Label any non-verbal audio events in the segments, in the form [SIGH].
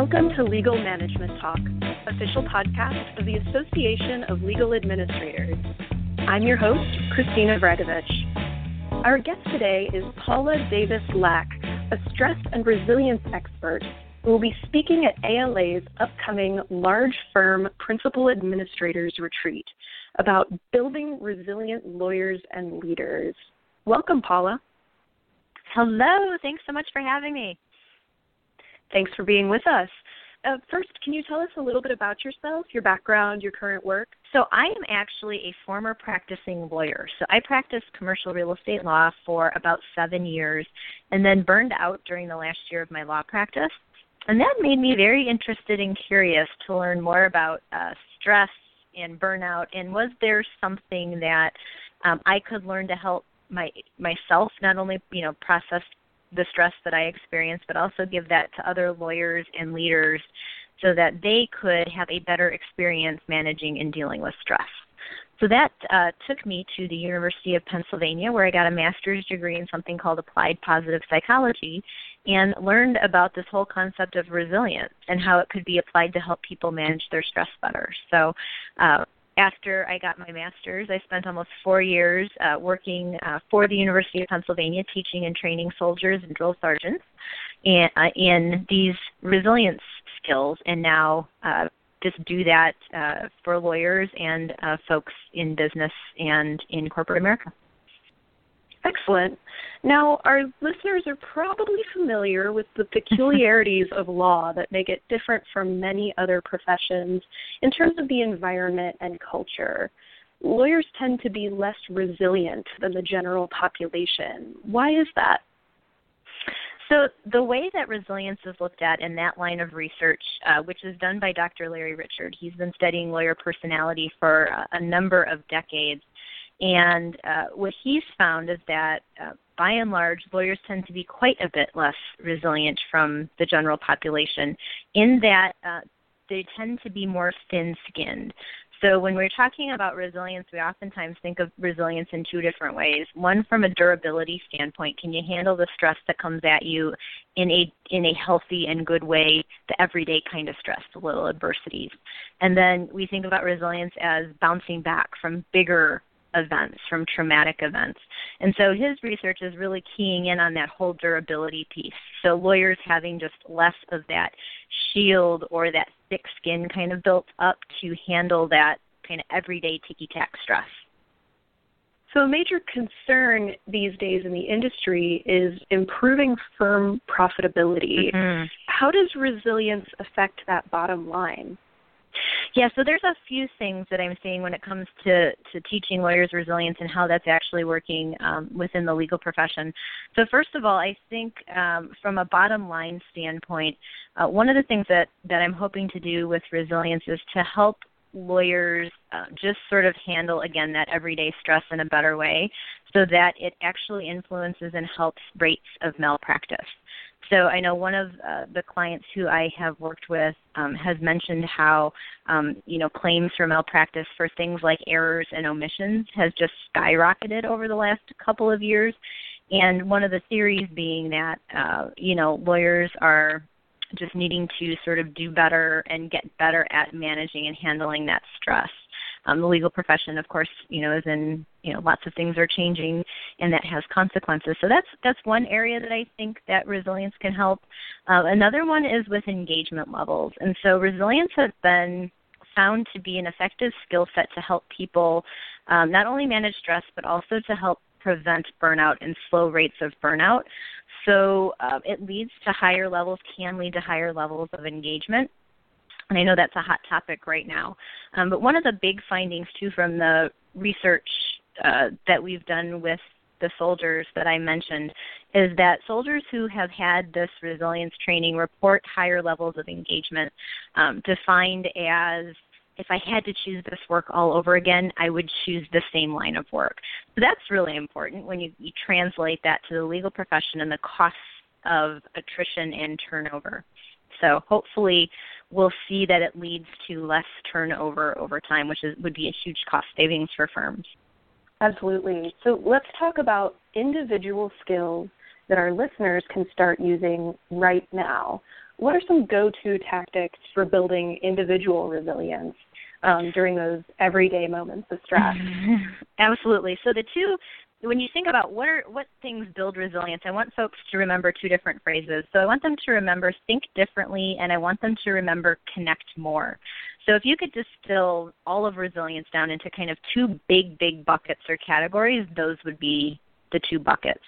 Welcome to Legal Management Talk, official podcast of the Association of Legal Administrators. I'm your host, Christina Vragovich. Our guest today is Paula Davis Laack, a stress and resilience expert who will be speaking at ALA's upcoming large firm principal administrators retreat about building resilient lawyers and leaders. Welcome, Paula. Hello, thanks so much for having me. Thanks for being with us. Uh, first, can you tell us a little bit about yourself, your background, your current work? So, I am actually a former practicing lawyer. So, I practiced commercial real estate law for about seven years and then burned out during the last year of my law practice. And that made me very interested and curious to learn more about uh, stress and burnout. And was there something that um, I could learn to help my myself not only you know process the stress that I experienced, but also give that to other lawyers and leaders so that they could have a better experience managing and dealing with stress. So that uh, took me to the University of Pennsylvania, where I got a master's degree in something called applied positive psychology and learned about this whole concept of resilience and how it could be applied to help people manage their stress better. So, uh, after I got my master's, I spent almost four years uh, working uh, for the University of Pennsylvania, teaching and training soldiers and drill sergeants in, uh, in these resilience skills, and now uh, just do that uh, for lawyers and uh, folks in business and in corporate America. Excellent. Now, our listeners are probably familiar with the peculiarities of law that make it different from many other professions in terms of the environment and culture. Lawyers tend to be less resilient than the general population. Why is that? So, the way that resilience is looked at in that line of research, uh, which is done by Dr. Larry Richard, he's been studying lawyer personality for a number of decades. And uh, what he's found is that uh, by and large, lawyers tend to be quite a bit less resilient from the general population in that uh, they tend to be more thin skinned. So when we're talking about resilience, we oftentimes think of resilience in two different ways. One from a durability standpoint, can you handle the stress that comes at you in a in a healthy and good way, the everyday kind of stress, the little adversities. And then we think about resilience as bouncing back from bigger events, from traumatic events. And so his research is really keying in on that whole durability piece. So lawyers having just less of that shield or that thick skin kind of built up to handle that kind of everyday ticky tack stress. So, a major concern these days in the industry is improving firm profitability. Mm-hmm. How does resilience affect that bottom line? Yeah, so there's a few things that I'm seeing when it comes to, to teaching lawyers resilience and how that's actually working um, within the legal profession. So, first of all, I think um, from a bottom line standpoint, uh, one of the things that, that I'm hoping to do with resilience is to help lawyers uh, just sort of handle, again, that everyday stress in a better way so that it actually influences and helps rates of malpractice. So I know one of uh, the clients who I have worked with um, has mentioned how um, you know claims for malpractice for things like errors and omissions has just skyrocketed over the last couple of years, and one of the theories being that uh, you know lawyers are just needing to sort of do better and get better at managing and handling that stress. Um, the legal profession, of course, you know, is in you know lots of things are changing, and that has consequences. So that's that's one area that I think that resilience can help. Uh, another one is with engagement levels, and so resilience has been found to be an effective skill set to help people um, not only manage stress but also to help prevent burnout and slow rates of burnout. So uh, it leads to higher levels, can lead to higher levels of engagement and I know that's a hot topic right now. Um, but one of the big findings, too, from the research uh, that we've done with the soldiers that I mentioned is that soldiers who have had this resilience training report higher levels of engagement, um, defined as if I had to choose this work all over again, I would choose the same line of work. So that's really important when you, you translate that to the legal profession and the costs of attrition and turnover. So hopefully we'll see that it leads to less turnover over time, which is, would be a huge cost savings for firms. Absolutely. So let's talk about individual skills that our listeners can start using right now? What are some go to tactics for building individual resilience um, during those everyday moments of stress? [LAUGHS] Absolutely. So, the two when you think about what are what things build resilience, I want folks to remember two different phrases. So I want them to remember think differently and I want them to remember connect more. So if you could distill all of resilience down into kind of two big big buckets or categories, those would be the two buckets.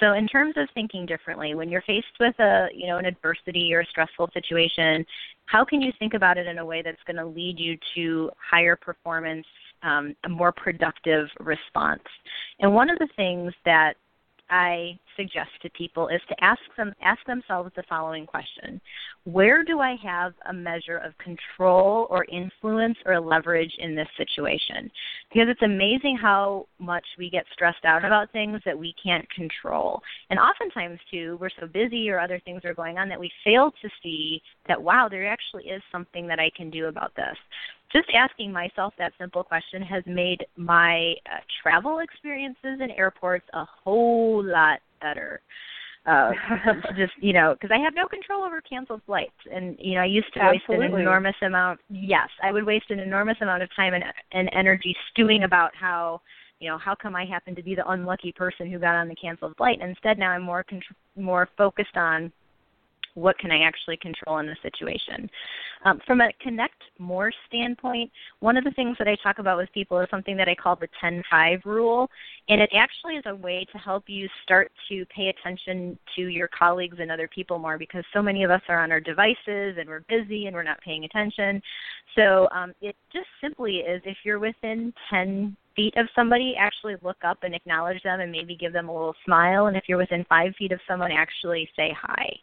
So in terms of thinking differently, when you're faced with a, you know, an adversity or a stressful situation, how can you think about it in a way that's going to lead you to higher performance um, a more productive response. And one of the things that I suggest to people is to ask them ask themselves the following question. Where do I have a measure of control or influence or leverage in this situation? Because it's amazing how much we get stressed out about things that we can't control. And oftentimes too, we're so busy or other things are going on that we fail to see that wow, there actually is something that I can do about this just asking myself that simple question has made my uh, travel experiences in airports a whole lot better. Uh, [LAUGHS] just you know, because I have no control over canceled flights, and you know, I used to Absolutely. waste an enormous amount. Yes, I would waste an enormous amount of time and, and energy stewing about how you know how come I happen to be the unlucky person who got on the canceled flight. And instead, now I'm more contr- more focused on what can I actually control in the situation. Um, from a connect more standpoint, one of the things that I talk about with people is something that I call the 10 5 rule. And it actually is a way to help you start to pay attention to your colleagues and other people more because so many of us are on our devices and we're busy and we're not paying attention. So um, it just simply is if you're within 10 feet of somebody, actually look up and acknowledge them and maybe give them a little smile. And if you're within five feet of someone, actually say hi.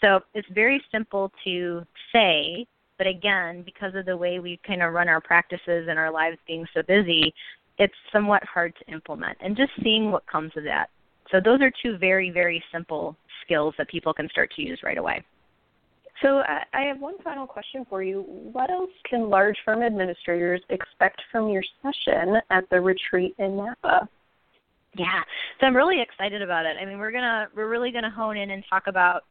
So it's very simple to say, but again, because of the way we kind of run our practices and our lives being so busy, it's somewhat hard to implement. And just seeing what comes of that. So those are two very, very simple skills that people can start to use right away. So uh, I have one final question for you. What else can large firm administrators expect from your session at the retreat in Napa? Yeah, so I'm really excited about it. I mean, we're gonna we're really gonna hone in and talk about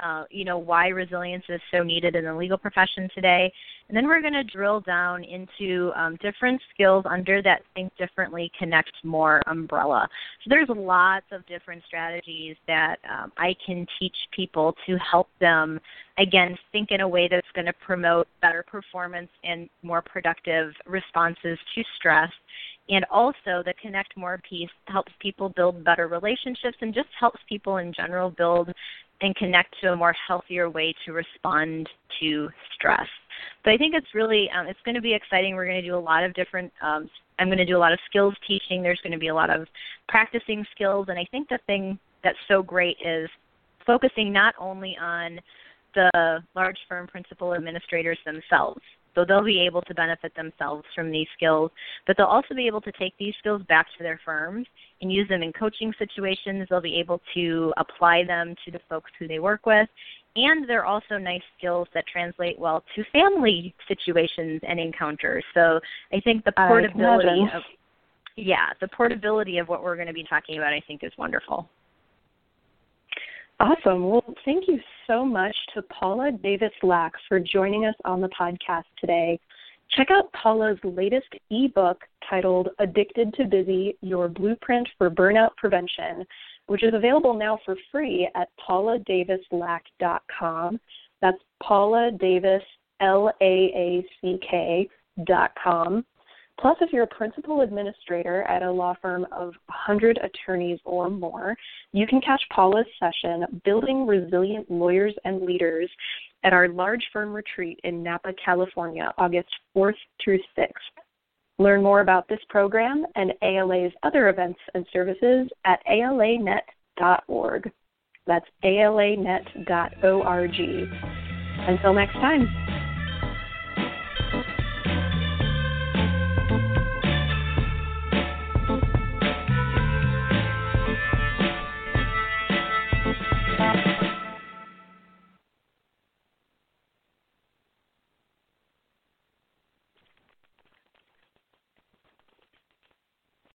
uh, you know why resilience is so needed in the legal profession today, and then we're going to drill down into um, different skills under that Think Differently, Connect More umbrella. So there's lots of different strategies that um, I can teach people to help them again think in a way that's going to promote better performance and more productive responses to stress and also the connect more piece helps people build better relationships and just helps people in general build and connect to a more healthier way to respond to stress. So I think it's really um, it's going to be exciting. We're going to do a lot of different. Um, I'm going to do a lot of skills teaching. There's going to be a lot of practicing skills, and I think the thing that's so great is focusing not only on the large firm principal administrators themselves. So they'll be able to benefit themselves from these skills, but they'll also be able to take these skills back to their firms and use them in coaching situations. They'll be able to apply them to the folks who they work with. And they're also nice skills that translate well to family situations and encounters. So I think the portability of yeah, the portability of what we're going to be talking about I think is wonderful. Awesome. Well, thank you so much to Paula Davis Laack for joining us on the podcast today. Check out Paula's latest ebook titled Addicted to Busy Your Blueprint for Burnout Prevention, which is available now for free at pauladavislaack.com. That's Paula Davis, L A A C K dot com. Plus, if you're a principal administrator at a law firm of 100 attorneys or more, you can catch Paula's session, Building Resilient Lawyers and Leaders, at our large firm retreat in Napa, California, August 4th through 6th. Learn more about this program and ALA's other events and services at alanet.org. That's alanet.org. Until next time.